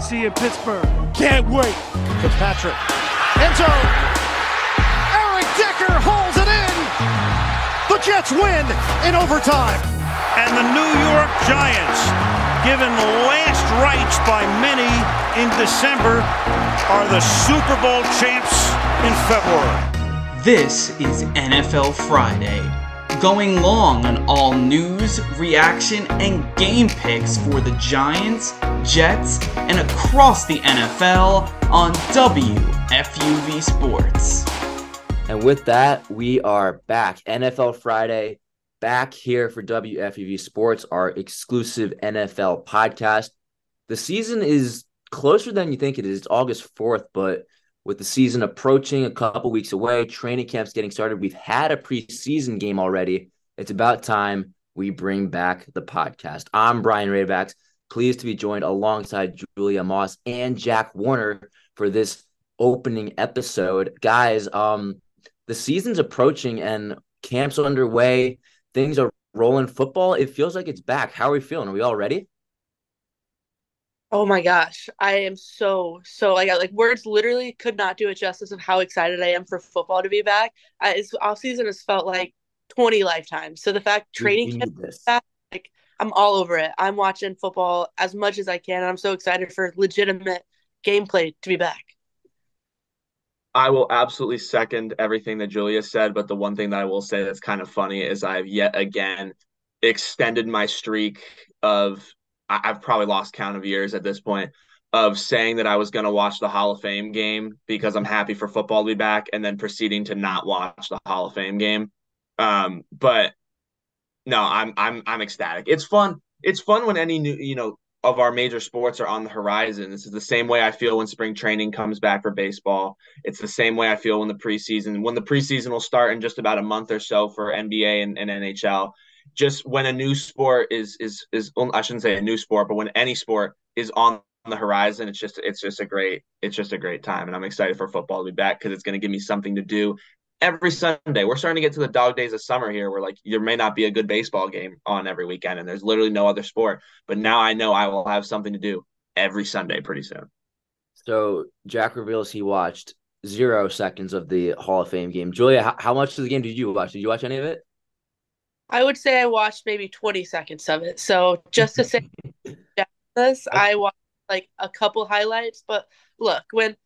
See you in Pittsburgh. Can't wait. Fitzpatrick. End zone. Eric Decker holds it in. The Jets win in overtime. And the New York Giants, given last rites by many in December, are the Super Bowl champs in February. This is NFL Friday, going long on all news, reaction, and game picks for the Giants, Jets, and across the NFL on WFUV Sports. And with that, we are back. NFL Friday, back here for WFUV Sports, our exclusive NFL podcast. The season is closer than you think it is. It's August 4th, but with the season approaching a couple weeks away, training camps getting started, we've had a preseason game already. It's about time we bring back the podcast. I'm Brian Rabacs, pleased to be joined alongside Julia Moss and Jack Warner for this opening episode. Guys, um, the season's approaching and camp's underway. Things are rolling. Football, it feels like it's back. How are we feeling? Are we all ready? Oh my gosh, I am so so like like words literally could not do it justice of how excited I am for football to be back. Uh, it's off season has felt like twenty lifetimes. So the fact training camp is back, like I'm all over it. I'm watching football as much as I can, and I'm so excited for legitimate gameplay to be back. I will absolutely second everything that Julia said, but the one thing that I will say that's kind of funny is I've yet again extended my streak of I've probably lost count of years at this point of saying that I was going to watch the Hall of Fame game because I'm happy for football to be back, and then proceeding to not watch the Hall of Fame game. Um, but no, I'm I'm I'm ecstatic. It's fun. It's fun when any new you know of our major sports are on the horizon. This is the same way I feel when spring training comes back for baseball. It's the same way I feel when the preseason when the preseason will start in just about a month or so for NBA and, and NHL just when a new sport is is is I shouldn't say a new sport, but when any sport is on the horizon, it's just it's just a great it's just a great time, and I'm excited for football to be back because it's going to give me something to do every Sunday. We're starting to get to the dog days of summer here, where like there may not be a good baseball game on every weekend, and there's literally no other sport. But now I know I will have something to do every Sunday pretty soon. So Jack reveals he watched zero seconds of the Hall of Fame game. Julia, how, how much of the game did you watch? Did you watch any of it? I would say I watched maybe 20 seconds of it. So just to say this, I watched like a couple highlights. But look, when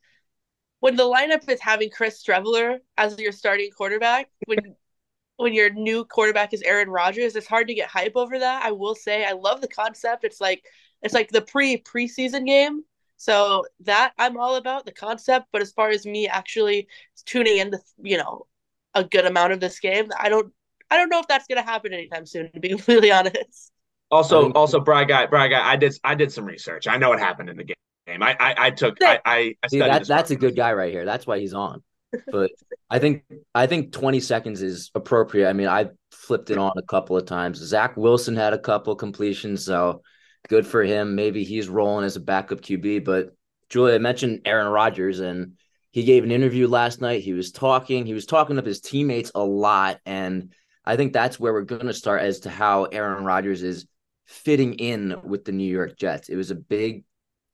when the lineup is having Chris Streveler as your starting quarterback, when when your new quarterback is Aaron Rodgers, it's hard to get hype over that. I will say I love the concept. It's like it's like the pre preseason game. So that I'm all about the concept. But as far as me actually tuning in, into, you know, a good amount of this game, I don't I don't know if that's going to happen anytime soon. To be completely honest. Also, also, Bry guy, Bry guy, I did, I did some research. I know what happened in the game. I, I, I took, I, I, I See, that, that's a good guy right here. That's why he's on. But I think, I think 20 seconds is appropriate. I mean, I flipped it on a couple of times. Zach Wilson had a couple completions, so good for him. Maybe he's rolling as a backup QB. But Julia mentioned Aaron Rodgers, and he gave an interview last night. He was talking, he was talking to his teammates a lot, and I think that's where we're going to start as to how Aaron Rodgers is fitting in with the New York Jets. It was a big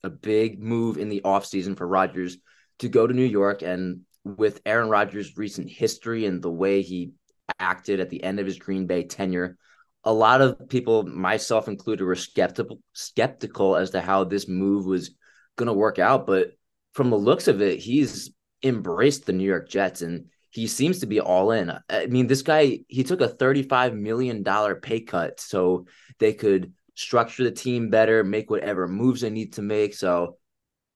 a big move in the offseason for Rodgers to go to New York and with Aaron Rodgers' recent history and the way he acted at the end of his Green Bay tenure, a lot of people, myself included, were skeptical skeptical as to how this move was going to work out. But from the looks of it, he's embraced the New York Jets and he seems to be all in. I mean, this guy, he took a $35 million pay cut so they could structure the team better, make whatever moves they need to make. So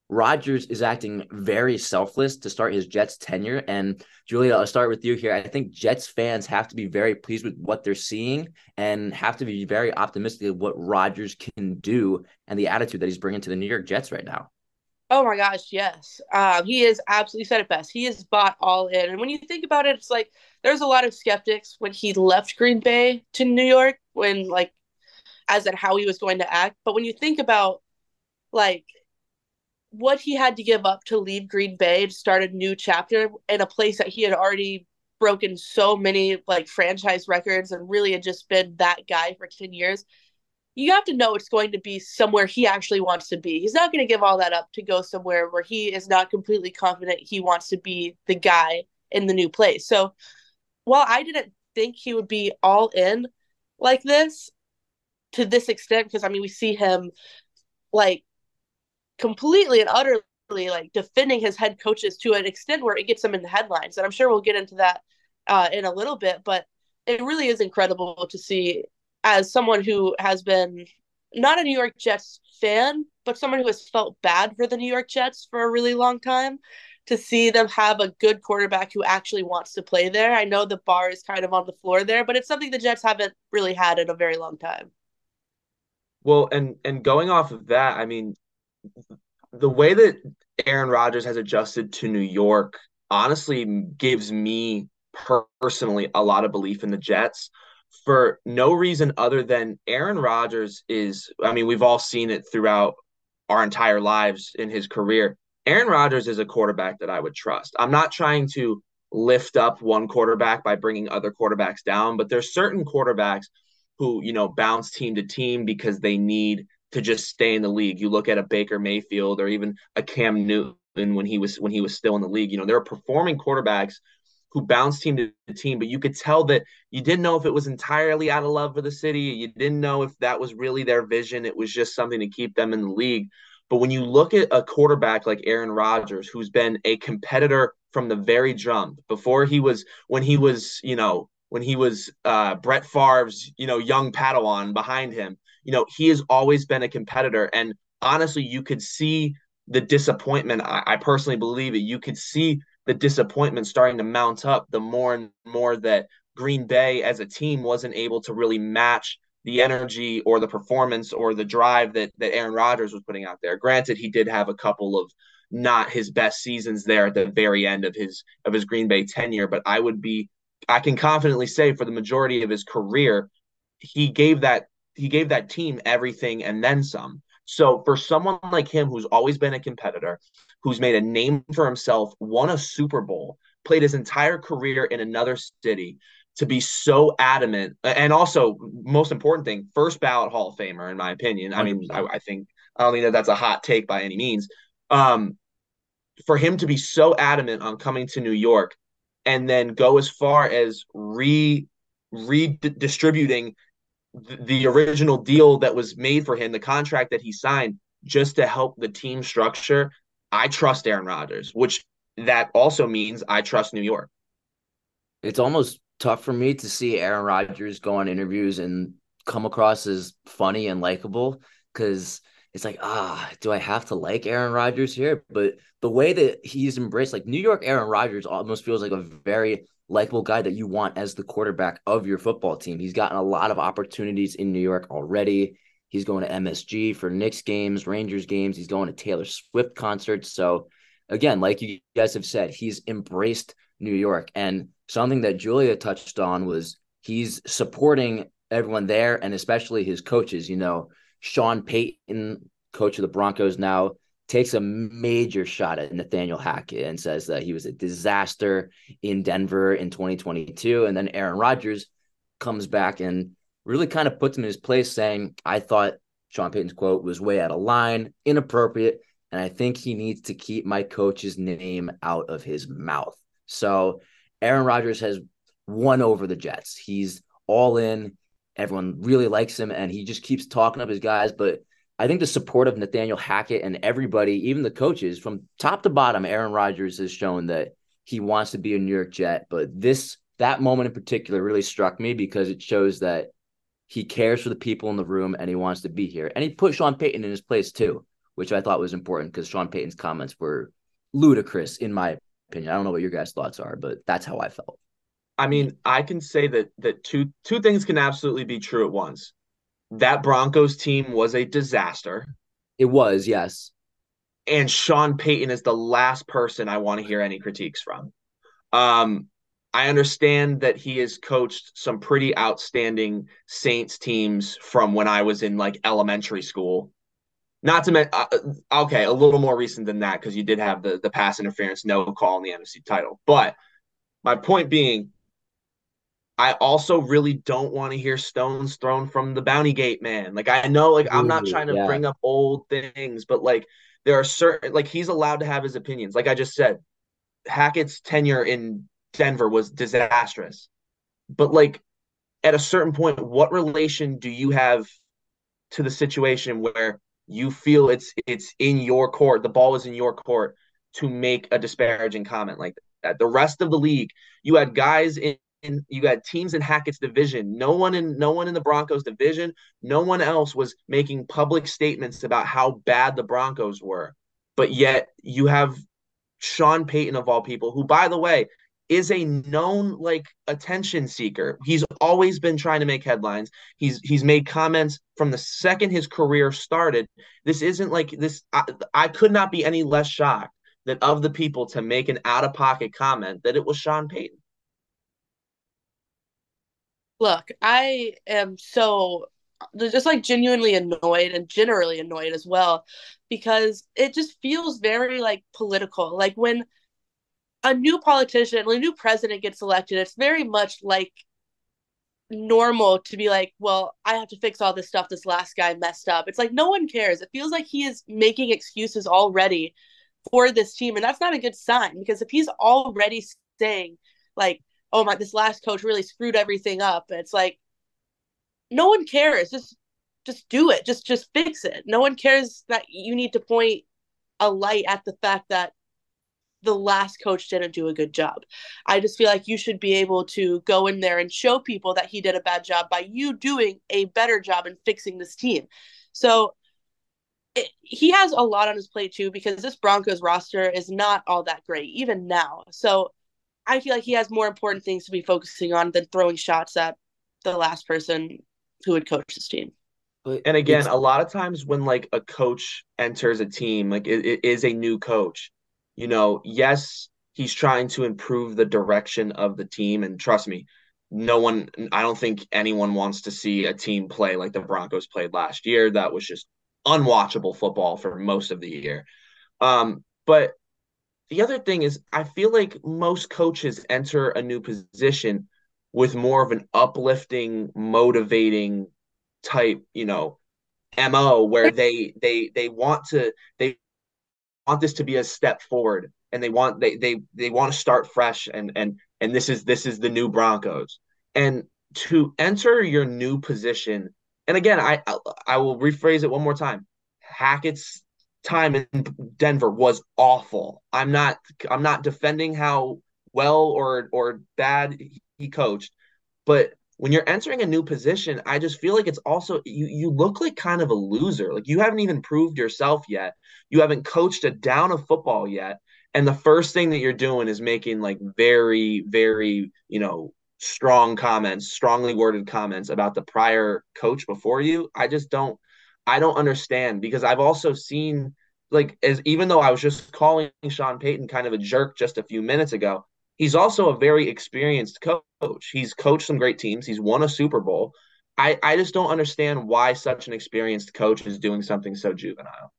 Rodgers is acting very selfless to start his Jets tenure. And Julia, I'll start with you here. I think Jets fans have to be very pleased with what they're seeing and have to be very optimistic of what Rodgers can do and the attitude that he's bringing to the New York Jets right now. Oh my gosh, yes. Um, he is absolutely said it best. He is bought all in. And when you think about it, it's like there's a lot of skeptics when he left Green Bay to New York, when like as in how he was going to act. But when you think about like what he had to give up to leave Green Bay to start a new chapter in a place that he had already broken so many like franchise records and really had just been that guy for 10 years you have to know it's going to be somewhere he actually wants to be. He's not going to give all that up to go somewhere where he is not completely confident he wants to be the guy in the new place. So while I didn't think he would be all in like this to this extent, because I mean, we see him like completely and utterly like defending his head coaches to an extent where it gets him in the headlines. And I'm sure we'll get into that uh, in a little bit, but it really is incredible to see as someone who has been not a New York Jets fan, but someone who has felt bad for the New York Jets for a really long time, to see them have a good quarterback who actually wants to play there. I know the bar is kind of on the floor there, but it's something the Jets haven't really had in a very long time. Well, and and going off of that, I mean, the way that Aaron Rodgers has adjusted to New York honestly gives me personally a lot of belief in the Jets for no reason other than Aaron Rodgers is, I mean, we've all seen it throughout our entire lives in his career. Aaron Rodgers is a quarterback that I would trust. I'm not trying to lift up one quarterback by bringing other quarterbacks down, but there's certain quarterbacks who, you know, bounce team to team because they need to just stay in the league. You look at a Baker Mayfield or even a Cam Newton when he was when he was still in the league. You know, there are performing quarterbacks who bounced team to team, but you could tell that you didn't know if it was entirely out of love for the city. You didn't know if that was really their vision. It was just something to keep them in the league. But when you look at a quarterback like Aaron Rodgers, who's been a competitor from the very jump, before he was when he was, you know, when he was uh, Brett Favre's, you know, young Padawan behind him, you know, he has always been a competitor. And honestly, you could see the disappointment. I, I personally believe it. You could see the disappointment starting to mount up the more and more that Green Bay as a team wasn't able to really match the energy or the performance or the drive that that Aaron Rodgers was putting out there. Granted, he did have a couple of not his best seasons there at the very end of his of his Green Bay tenure, but I would be I can confidently say for the majority of his career, he gave that he gave that team everything and then some. So for someone like him who's always been a competitor, who's made a name for himself, won a Super Bowl, played his entire career in another city, to be so adamant, and also most important thing, first ballot Hall of Famer in my opinion. I mean, I, I think I don't think that that's a hot take by any means. Um, for him to be so adamant on coming to New York and then go as far as re redistributing the original deal that was made for him, the contract that he signed, just to help the team structure I trust Aaron Rodgers, which that also means I trust New York. It's almost tough for me to see Aaron Rodgers go on interviews and come across as funny and likable because it's like, ah, do I have to like Aaron Rodgers here? But the way that he's embraced, like New York Aaron Rodgers almost feels like a very likable guy that you want as the quarterback of your football team. He's gotten a lot of opportunities in New York already. He's going to MSG for Knicks games, Rangers games. He's going to Taylor Swift concerts. So, again, like you guys have said, he's embraced New York. And something that Julia touched on was he's supporting everyone there and especially his coaches. You know, Sean Payton, coach of the Broncos now, takes a major shot at Nathaniel Hackett and says that he was a disaster in Denver in 2022. And then Aaron Rodgers comes back and really kind of puts him in his place, saying, I thought Sean Payton's quote was way out of line, inappropriate, and I think he needs to keep my coach's name out of his mouth. So Aaron Rodgers has won over the Jets. He's all in. Everyone really likes him, and he just keeps talking up his guys. But I think the support of Nathaniel Hackett and everybody, even the coaches, from top to bottom, Aaron Rodgers has shown that he wants to be a New York Jet. But this that moment in particular really struck me because it shows that he cares for the people in the room and he wants to be here. And he put Sean Payton in his place too, which I thought was important because Sean Payton's comments were ludicrous in my opinion. I don't know what your guys' thoughts are, but that's how I felt. I mean, I can say that that two two things can absolutely be true at once. That Broncos team was a disaster. It was, yes. And Sean Payton is the last person I want to hear any critiques from. Um, I understand that he has coached some pretty outstanding Saints teams from when I was in like elementary school. Not to mention, uh, okay, a little more recent than that because you did have the the pass interference no call in the NFC title. But my point being, I also really don't want to hear stones thrown from the bounty gate man. Like I know, like I'm not trying to yeah. bring up old things, but like there are certain like he's allowed to have his opinions. Like I just said, Hackett's tenure in Denver was disastrous. But like at a certain point, what relation do you have to the situation where you feel it's it's in your court, the ball is in your court to make a disparaging comment like that? The rest of the league, you had guys in in, you got teams in Hackett's division. No one in no one in the Broncos division, no one else was making public statements about how bad the Broncos were. But yet you have Sean Payton of all people, who by the way is a known like attention seeker. He's always been trying to make headlines. He's he's made comments from the second his career started. This isn't like this I, I could not be any less shocked that of the people to make an out of pocket comment that it was Sean Payton. Look, I am so just like genuinely annoyed and generally annoyed as well because it just feels very like political. Like when a new politician, a new president gets elected, it's very much like normal to be like, well, I have to fix all this stuff this last guy messed up. It's like no one cares. It feels like he is making excuses already for this team. And that's not a good sign because if he's already saying, like, oh my, this last coach really screwed everything up. And it's like, no one cares. Just, just do it. Just, just fix it. No one cares that you need to point a light at the fact that the last coach didn't do a good job. I just feel like you should be able to go in there and show people that he did a bad job by you doing a better job in fixing this team. So it, he has a lot on his plate too because this Broncos roster is not all that great even now. So I feel like he has more important things to be focusing on than throwing shots at the last person who would coach this team. And again, a lot of times when like a coach enters a team, like it, it is a new coach, you know, yes, he's trying to improve the direction of the team. And trust me, no one, I don't think anyone wants to see a team play like the Broncos played last year. That was just unwatchable football for most of the year. Um, but the other thing is, I feel like most coaches enter a new position with more of an uplifting, motivating type, you know, mo where they they they want to they want this to be a step forward and they want they they they want to start fresh and and and this is this is the new Broncos. And to enter your new position and again I I will rephrase it one more time. Hackett's time in Denver was awful. I'm not I'm not defending how well or or bad he coached, but when you're entering a new position, I just feel like it's also you you look like kind of a loser. Like you haven't even proved yourself yet. You haven't coached a down of football yet. And the first thing that you're doing is making like very, very, you know, strong comments, strongly worded comments about the prior coach before you. I just don't I don't understand because I've also seen like as even though I was just calling Sean Payton kind of a jerk just a few minutes ago, he's also a very experienced coach. He's coached some great teams. He's won a Super Bowl. I, I just don't understand why such an experienced coach is doing something so juvenile.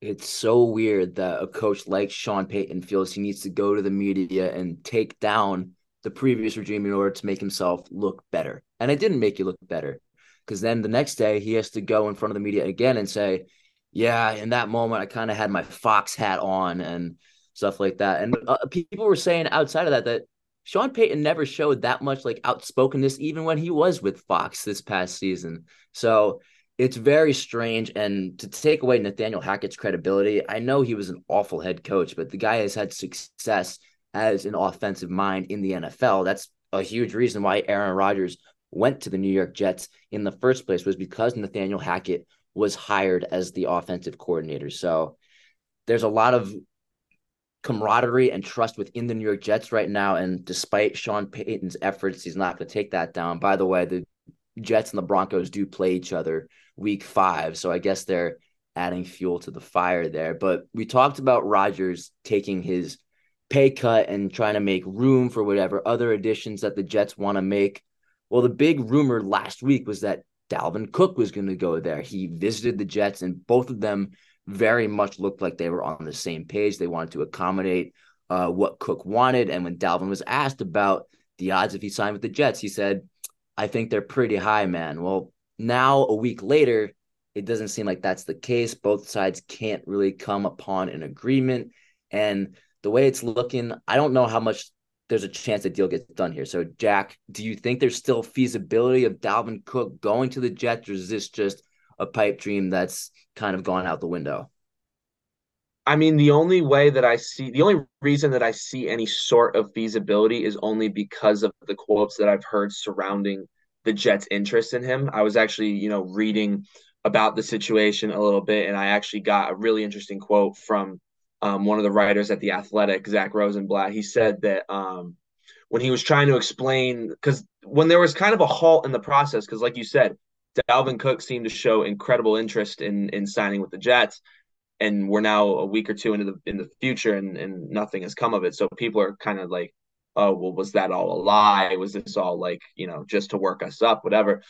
It's so weird that a coach like Sean Payton feels he needs to go to the media and take down the previous regime in order to make himself look better. And it didn't make you look better because then the next day he has to go in front of the media again and say, yeah, in that moment I kind of had my Fox hat on and stuff like that. And uh, people were saying outside of that that Sean Payton never showed that much like outspokenness even when he was with Fox this past season. So it's very strange. And to take away Nathaniel Hackett's credibility, I know he was an awful head coach, but the guy has had success as an offensive mind in the NFL. That's a huge reason why Aaron Rodgers went to the New York Jets in the first place was because Nathaniel Hackett was hired as the offensive coordinator. So there's a lot of camaraderie and trust within the New York Jets right now. And despite Sean Payton's efforts, he's not going to take that down. By the way, the Jets and the Broncos do play each other week five. So I guess they're adding fuel to the fire there. But we talked about Rodgers taking his pay cut and trying to make room for whatever other additions that the Jets want to make. Well, the big rumor last week was that Dalvin Cook was going to go there. He visited the Jets, and both of them very much looked like they were on the same page. They wanted to accommodate uh, what Cook wanted. And when Dalvin was asked about the odds if he signed with the Jets, he said, I think they're pretty high, man. Well, now a week later, it doesn't seem like that's the case. Both sides can't really come upon an agreement. And the way it's looking, I don't know how much there's a chance the deal gets done here. So, Jack, do you think there's still feasibility of Dalvin Cook going to the Jets, or is this just a pipe dream that's kind of gone out the window? I mean, the only way that I see, the only reason that I see any sort of feasibility is only because of the quotes that I've heard surrounding the Jets' interest in him. I was actually, you know, reading about the situation a little bit, and I actually got a really interesting quote from um, one of the writers at the Athletic, Zach Rosenblatt. He said that um, when he was trying to explain, because when there was kind of a halt in the process, because like you said, Dalvin Cook seemed to show incredible interest in in signing with the Jets, and we're now a week or two into the in the future, and and nothing has come of it. So people are kind of like, oh well, was that all a lie? Was this all like you know just to work us up, whatever?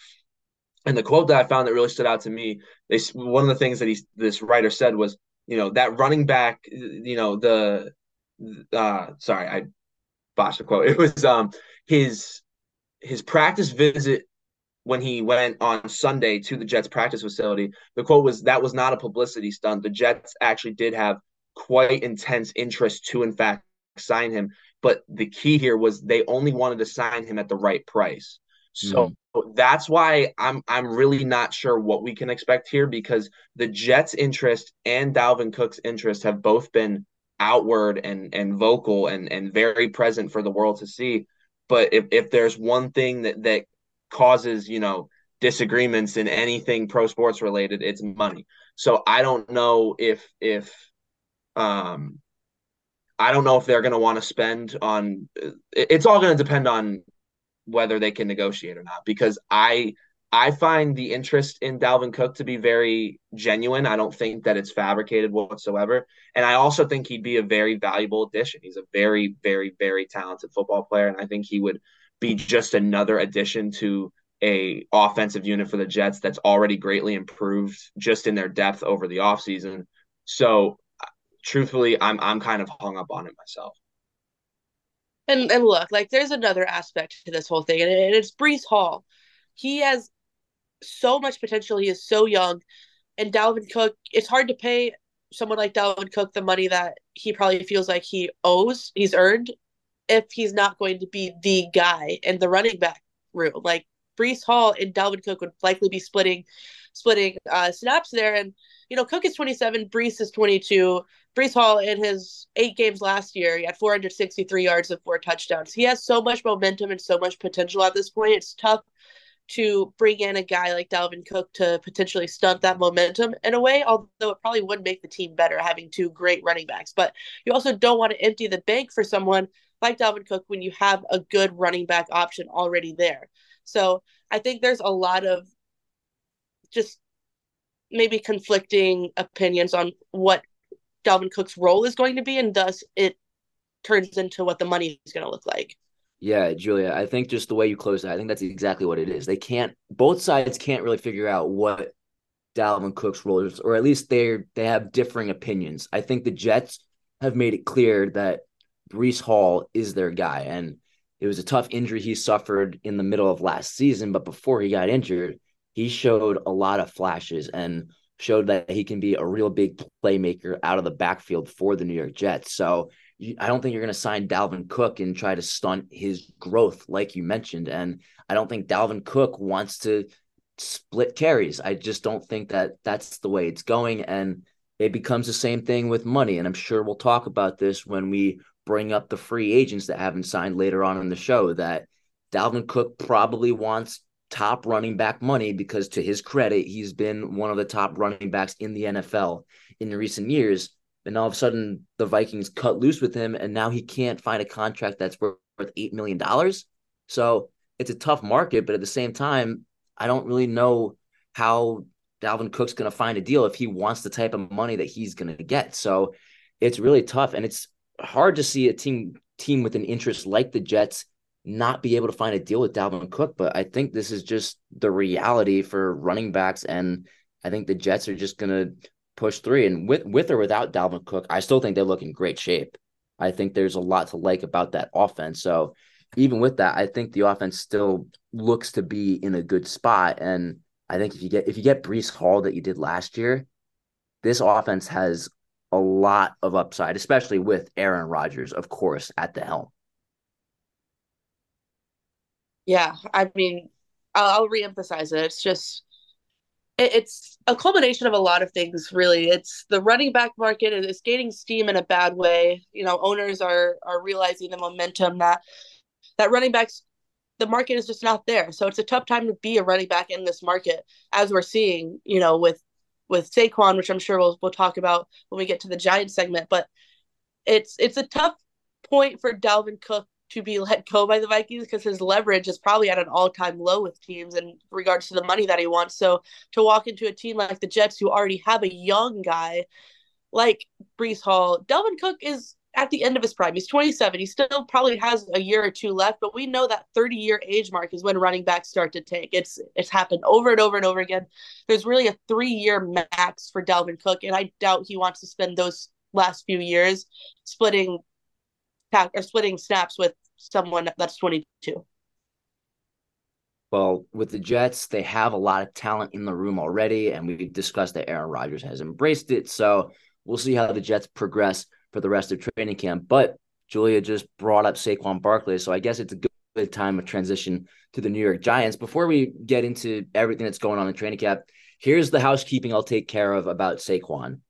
And the quote that I found that really stood out to me, they one of the things that he this writer said was, you know, that running back, you know, the uh sorry, I botched the quote. It was um his his practice visit when he went on Sunday to the Jets practice facility. The quote was that was not a publicity stunt. The Jets actually did have quite intense interest to in fact sign him, but the key here was they only wanted to sign him at the right price. So mm. that's why I'm I'm really not sure what we can expect here because the Jets' interest and Dalvin Cook's interest have both been outward and and vocal and and very present for the world to see. But if if there's one thing that that causes you know disagreements in anything pro sports related, it's money. So I don't know if if um I don't know if they're going to want to spend on. It's all going to depend on whether they can negotiate or not because I I find the interest in Dalvin Cook to be very genuine. I don't think that it's fabricated whatsoever. And I also think he'd be a very valuable addition. He's a very, very, very talented football player. And I think he would be just another addition to a offensive unit for the Jets that's already greatly improved just in their depth over the offseason. So truthfully, I'm I'm kind of hung up on it myself. And and look, like there's another aspect to this whole thing, and it's Breece Hall. He has so much potential. He is so young, and Dalvin Cook. It's hard to pay someone like Dalvin Cook the money that he probably feels like he owes, he's earned, if he's not going to be the guy in the running back room. Like Breece Hall and Dalvin Cook would likely be splitting, splitting uh, snaps there, and you know Cook is 27, Breece is 22. Breece Hall in his eight games last year, he had 463 yards and four touchdowns. He has so much momentum and so much potential at this point. It's tough to bring in a guy like Dalvin Cook to potentially stunt that momentum in a way, although it probably would make the team better having two great running backs. But you also don't want to empty the bank for someone like Dalvin Cook when you have a good running back option already there. So I think there's a lot of just maybe conflicting opinions on what Dalvin Cook's role is going to be, and thus it turns into what the money is going to look like. Yeah, Julia, I think just the way you close that, I think that's exactly what it is. They can't, both sides can't really figure out what Dalvin Cook's role is, or at least they're they have differing opinions. I think the Jets have made it clear that Breece Hall is their guy, and it was a tough injury he suffered in the middle of last season. But before he got injured, he showed a lot of flashes and showed that he can be a real big playmaker out of the backfield for the New York Jets. So I don't think you're going to sign Dalvin Cook and try to stunt his growth, like you mentioned. And I don't think Dalvin Cook wants to split carries. I just don't think that that's the way it's going. And it becomes the same thing with money. And I'm sure we'll talk about this when we bring up the free agents that haven't signed later on in the show that Dalvin Cook probably wants top running back money because, to his credit, he's been one of the top running backs in the NFL in recent years. And all of a sudden, the Vikings cut loose with him, and now he can't find a contract that's worth $8 million. So it's a tough market, but at the same time, I don't really know how Dalvin Cook's going to find a deal if he wants the type of money that he's going to get. So it's really tough, and it's hard to see a team team with an interest like the Jets not be able to find a deal with Dalvin Cook. But I think this is just the reality for running backs, and I think the Jets are just to push three. And with with or without Dalvin Cook, I still think they look in great shape. I think there's a lot to like about that offense. So even with that, I think the offense still looks to be in a good spot. And I think if you get if you get Breece Hall that you did last year, this offense has a lot of upside, especially with Aaron Rodgers, of course, at the helm. Yeah, I mean, I'll, I'll reemphasize it. It's just it's a culmination of a lot of things really. It's the running back market is gaining steam in a bad way. You know owners are are realizing the momentum that that running backs the market is just not there. So it's a tough time to be a running back in this market as we're seeing you know with with Saquon which I'm sure we'll we'll talk about when we get to the Giants segment. But it's it's a tough point for Dalvin Cook to be let go by the Vikings because his leverage is probably at an all time low with teams in regards to the money that he wants. So to walk into a team like the Jets, who already have a young guy like Breece Hall, Dalvin Cook is at the end of his prime. He's 27. He still probably has a year or two left, but we know that 30 year age mark is when running backs start to take. It's it's happened over and over and over again. There's really a three year max for Dalvin Cook, and I doubt he wants to spend those last few years splitting or splitting snaps with someone that's 22. Well, with the Jets, they have a lot of talent in the room already, and we've discussed that Aaron Rodgers has embraced it. So we'll see how the Jets progress for the rest of training camp. But Julia just brought up Saquon Barkley, so I guess it's a good time of transition to the New York Giants. Before we get into everything that's going on in training camp, here's the housekeeping I'll take care of about Saquon.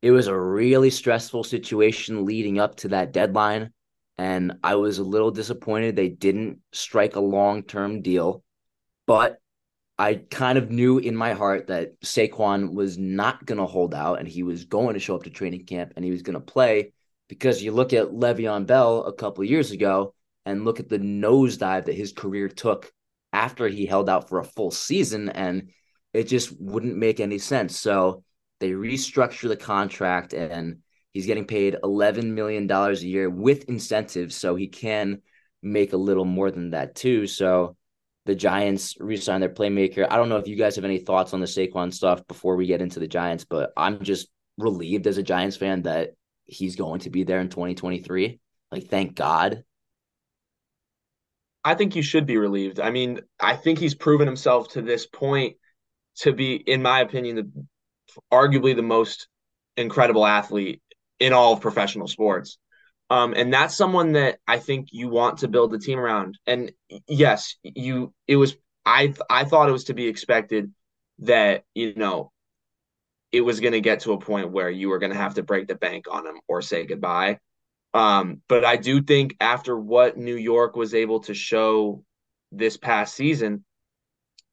It was a really stressful situation leading up to that deadline and I was a little disappointed they didn't strike a long term deal. But I kind of knew in my heart that Saquon was not going to hold out and he was going to show up to training camp and he was going to play because you look at Le'Veon Bell a couple years ago and look at the nosedive that his career took after he held out for a full season and it just wouldn't make any sense. So they restructure the contract and He's getting paid $11 million a year with incentives, so he can make a little more than that too. So the Giants re-sign their playmaker. I don't know if you guys have any thoughts on the Saquon stuff before we get into the Giants, but I'm just relieved as a Giants fan that he's going to be there in 2023. Like, thank God. I think you should be relieved. I mean, I think he's proven himself to this point to be, in my opinion, the arguably the most incredible athlete in all of professional sports. Um, and that's someone that I think you want to build a team around. And yes, you it was I I thought it was to be expected that you know it was going to get to a point where you were going to have to break the bank on him or say goodbye. Um, but I do think after what New York was able to show this past season,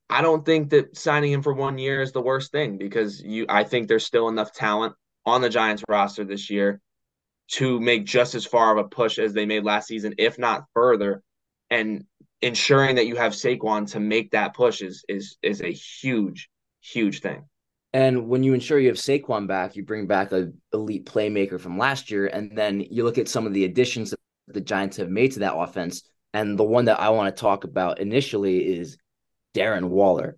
I don't think that signing him for one year is the worst thing because you I think there's still enough talent on the Giants roster this year to make just as far of a push as they made last season, if not further. And ensuring that you have Saquon to make that push is is is a huge, huge thing. And when you ensure you have Saquon back, you bring back a elite playmaker from last year, and then you look at some of the additions that the Giants have made to that offense. And the one that I want to talk about initially is Darren Waller.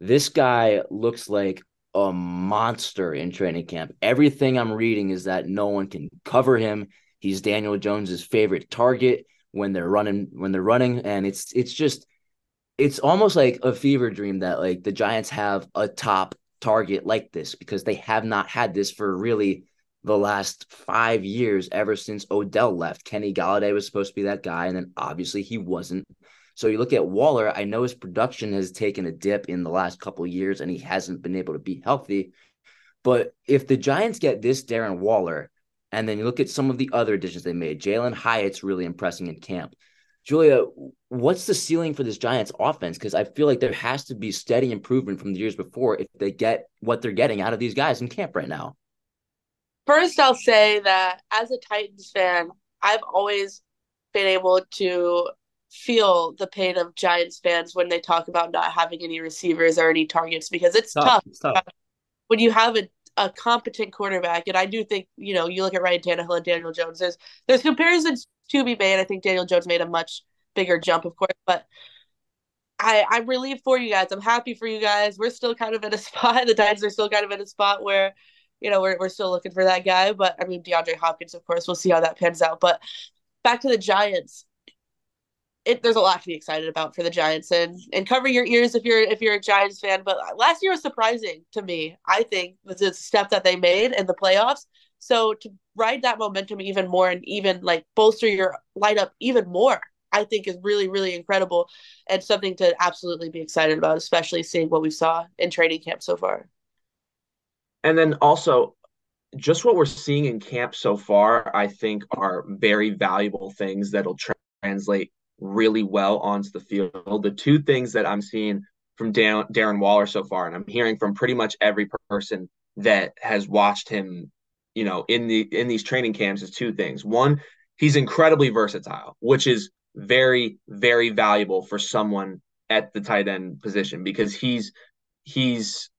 This guy looks like a monster in training camp. Everything I'm reading is that no one can cover him. He's Daniel Jones's favorite target when they're running when they're running and it's it's just it's almost like a fever dream that like the Giants have a top target like this because they have not had this for really the last 5 years ever since Odell left. Kenny Golladay was supposed to be that guy and then obviously he wasn't. So you look at Waller, I know his production has taken a dip in the last couple years and he hasn't been able to be healthy. But if the Giants get this Darren Waller, and then you look at some of the other additions they made, Jalin Hyatt's really impressing in camp. Julia, what's the ceiling for this Giants offense? Because I feel like there has to be steady improvement from the years before if they get what they're getting out of these guys in camp right now. First, I'll say that as a Titans fan, I've always been able to feel the pain of Giants fans when they talk about not having any receivers or any targets because it's tough. tough. It's tough. When you have a, a competent quarterback, and I do think, you know, you look at Ryan Tannehill and Daniel Jones, there's there's comparisons to be made. I think Daniel Jones made a much bigger jump, of course, but I I'm relieved for you guys. I'm happy for you guys. We're still kind of in a spot. The Titans are still kind of in a spot where, you know, we're we're still looking for that guy. But I mean, DeAndre Hopkins, of course, we'll see how that pans out. But back to the Giants. It, there's a lot to be excited about for the Giants and and cover your ears if you're if you're a Giants fan. But last year was surprising to me. I think the step that they made in the playoffs. So to ride that momentum even more and even like bolster your lineup even more, I think is really, really incredible and something to absolutely be excited about, especially seeing what we saw in training camp so far. And then also, just what we're seeing in camp so far, I think are very valuable things that'll tra- translate really well onto the field. The two things that I'm seeing from Dan- Darren Waller so far, and I'm hearing from pretty much every person that has watched him you know, in the in these training camps is two things. One, he's incredibly versatile, which is very very valuable for someone at the tight end position because he's he's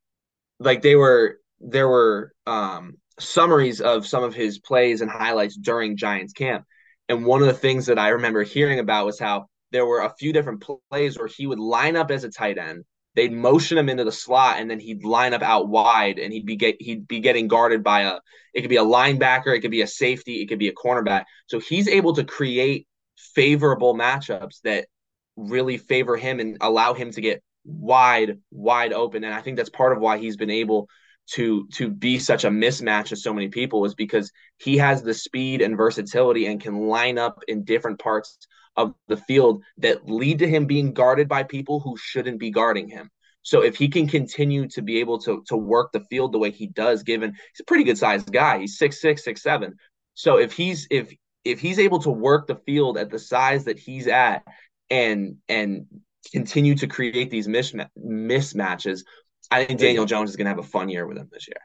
like they were there were um summaries of some of his plays and highlights during Giants camp. And one of the things that I remember hearing about was how there were a few different plays where he would line up as a tight end they'd motion him into the slot and then he'd line up out wide and he'd be get he'd be getting guarded by a it could be a linebacker, it could be a safety, it could be a cornerback. So he's able to create favorable matchups that really favor him and allow him to get wide wide open and I think that's part of why he's been able to to be such a mismatch to so many people is because he has the speed and versatility and can line up in different parts of the field that lead to him being guarded by people who shouldn't be guarding him. So if he can continue to be able to to work the field the way he does, given he's a pretty good sized guy, he's six six six seven. So if he's if if he's able to work the field at the size that he's at and and continue to create these mismatch, mismatches, I think Daniel Jones is going to have a fun year with him this year.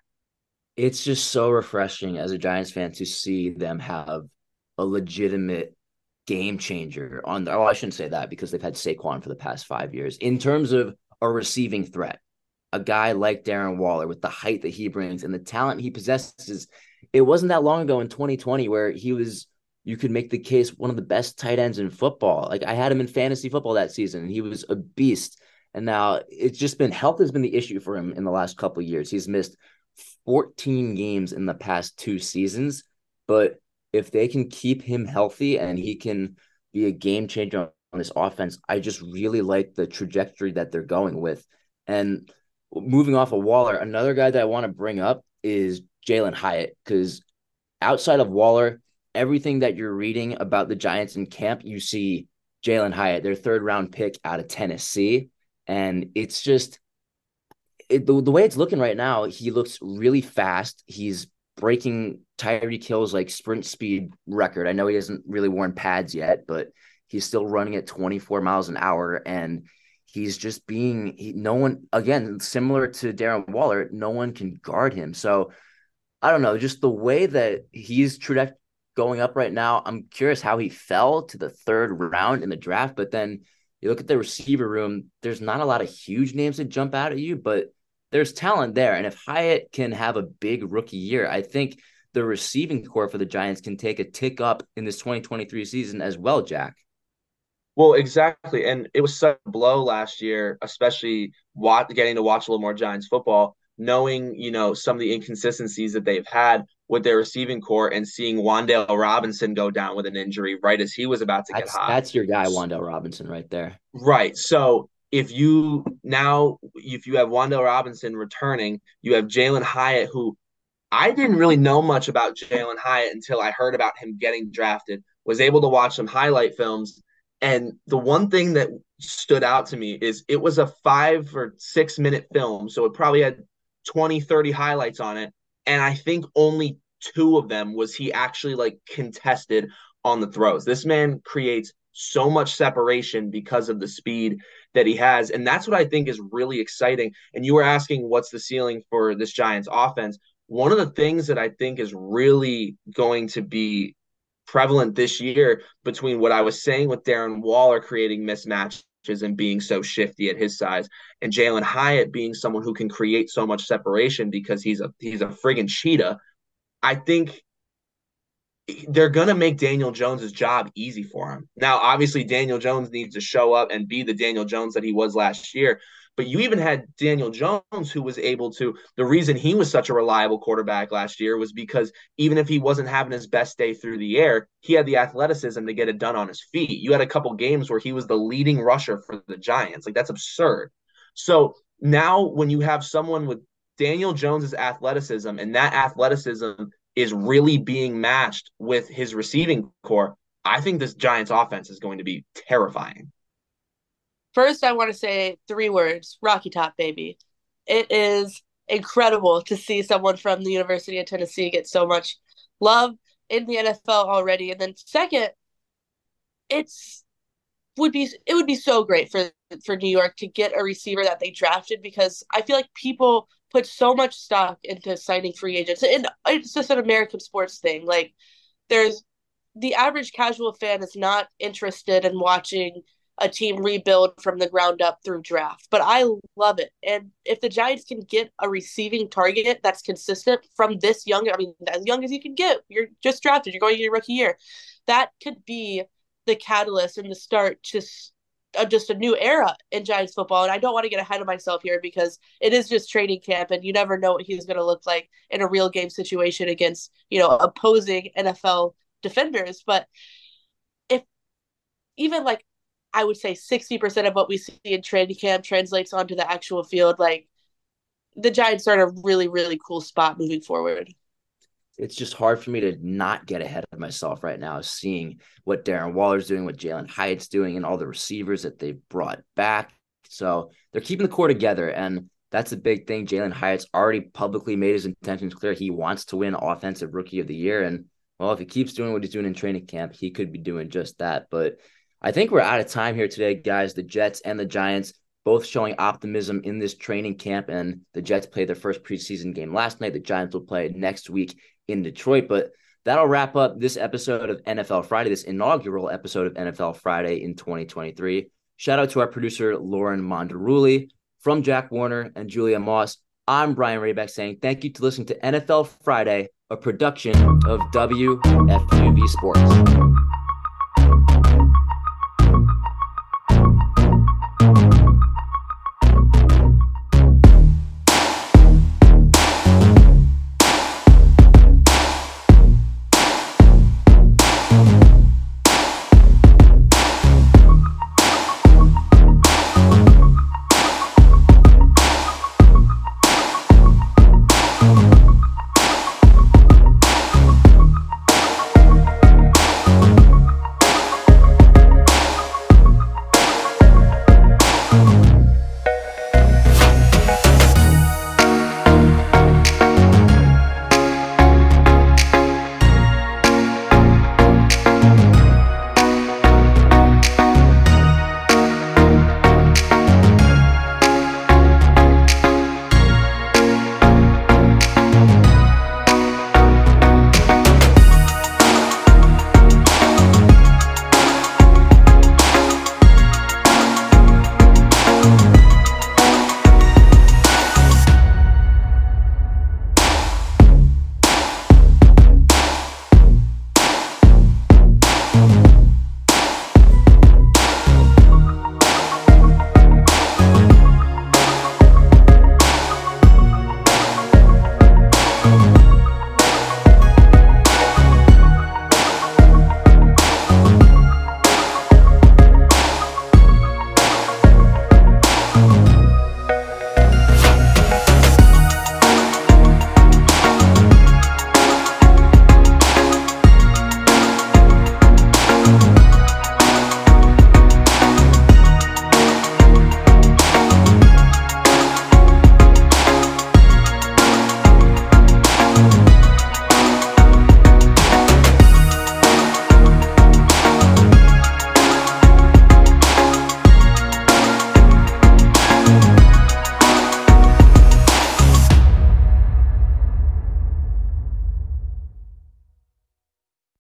It's just so refreshing as a Giants fan to see them have a legitimate game changer on. Oh, I shouldn't say that because they've had Saquon for the past five years in terms of a receiving threat. A guy like Darren Waller with the height that he brings and the talent he possesses. It wasn't that long ago in 2020 where he was. You could make the case one of the best tight ends in football. Like I had him in fantasy football that season, and he was a beast. And now it's just been health has been the issue for him in the last couple years. He's missed 14 games in the past two seasons, but if they can keep him healthy and he can be a game changer on this offense, I just really like the trajectory that they're going with. And moving off of Waller, another guy that I want to bring up is Jalin Hyatt because outside of Waller, everything that you're reading about the Giants in camp, you see Jalin Hyatt, their third round pick out of Tennessee. And it's just it, the, the way it's looking right now, he looks really fast. He's breaking Tyreek Hill's like sprint speed record. I know he hasn't really worn pads yet, but he's still running at 24 miles an hour and he's just being he, no one again similar to Darren Waller, no one can guard him. So I don't know, just the way that he's traject going up right now. I'm curious how he fell to the third round in the draft, but then you look at the receiver room, there's not a lot of huge names that jump out at you, but there's talent there. And if Hyatt can have a big rookie year, I think the receiving corps for the Giants can take a tick up in this 2023 season as well, Jack. Well, exactly. And it was such a blow last year, especially getting to watch a little more Giants football, knowing, you know, some of the inconsistencies that they've had with their receiving corps and seeing Wan'Dale Robinson go down with an injury right as he was about to that's, get hot. That's your guy, Wan'Dale Robinson, right there. Right. So if you now if you have Wan'Dale Robinson returning, you have Jalin Hyatt, who I didn't really know much about Jalin Hyatt until I heard about him getting drafted. Was able to watch some highlight films, and the one thing that stood out to me is it was a five or six minute film, so it probably had 20, 30 highlights on it, and I think only two of them was he actually like contested on the throws. This man creates so much separation because of the speed that he has. And that's what I think is really exciting. And you were asking what's the ceiling for this Giants offense. One of the things that I think is really going to be prevalent this year between what I was saying with Darren Waller creating mismatches and being so shifty at his size, and Jalin Hyatt being someone who can create so much separation because he's a he's a friggin' cheetah. I think they're to make Daniel Jones's job easy for him. Now, obviously, Daniel Jones needs to show up and be the Daniel Jones that he was last year. But you even had Daniel Jones, who was able to. The reason he was such a reliable quarterback last year was because even if he wasn't having his best day through the air, he had the athleticism to get it done on his feet. You had a couple games where he was the leading rusher for the Giants. Like, that's absurd. So now, when you have someone with Daniel Jones's athleticism and that athleticism is really being matched with his receiving corps, I think this Giants offense is going to be terrifying. First, I want to say three words Rocky Top, baby. It is incredible to see someone from the University of Tennessee get so much love in the NFL already. And then second, it's would be it would be so great for for New York to get a receiver that they drafted because I feel like people put so much stock into signing free agents and it's just an American sports thing. Like there's the average casual fan is not interested in watching a team rebuild from the ground up through draft. But I love it. And if the Giants can get a receiving target that's consistent from this young, I mean, as young as you can get, you're just drafted, you're going to your rookie year. That could be the catalyst and the start to uh, just a new era in Giants football. And I don't want to get ahead of myself here because it is just training camp and you never know what he's going to look like in a real game situation against, you know, opposing NFL defenders. But if even like I would say 60% of what we see in training camp translates onto the actual field. Like the Giants are in a really, really cool spot moving forward. It's just hard for me to not get ahead of myself right now, seeing what Darren Waller's doing, what Jalin Hyatt's doing, and all the receivers that they've brought back. So they're keeping the core together. And that's a big thing. Jalin Hyatt's already publicly made his intentions clear. He wants to win Offensive Rookie of the Year. And well, if he keeps doing what he's doing in training camp, he could be doing just that. But I think we're out of time here today, guys. The Jets and the Giants both showing optimism in this training camp, and the Jets played their first preseason game last night. The Giants will play next week in Detroit. But that'll wrap up this episode of NFL Friday, this inaugural episode of NFL Friday in 2023. Shout out to our producer, Lauren Monderuli, from Jack Warner and Julia Moss. I'm Brian Rabacs saying thank you to listening to NFL Friday, a production of WFUV Sports.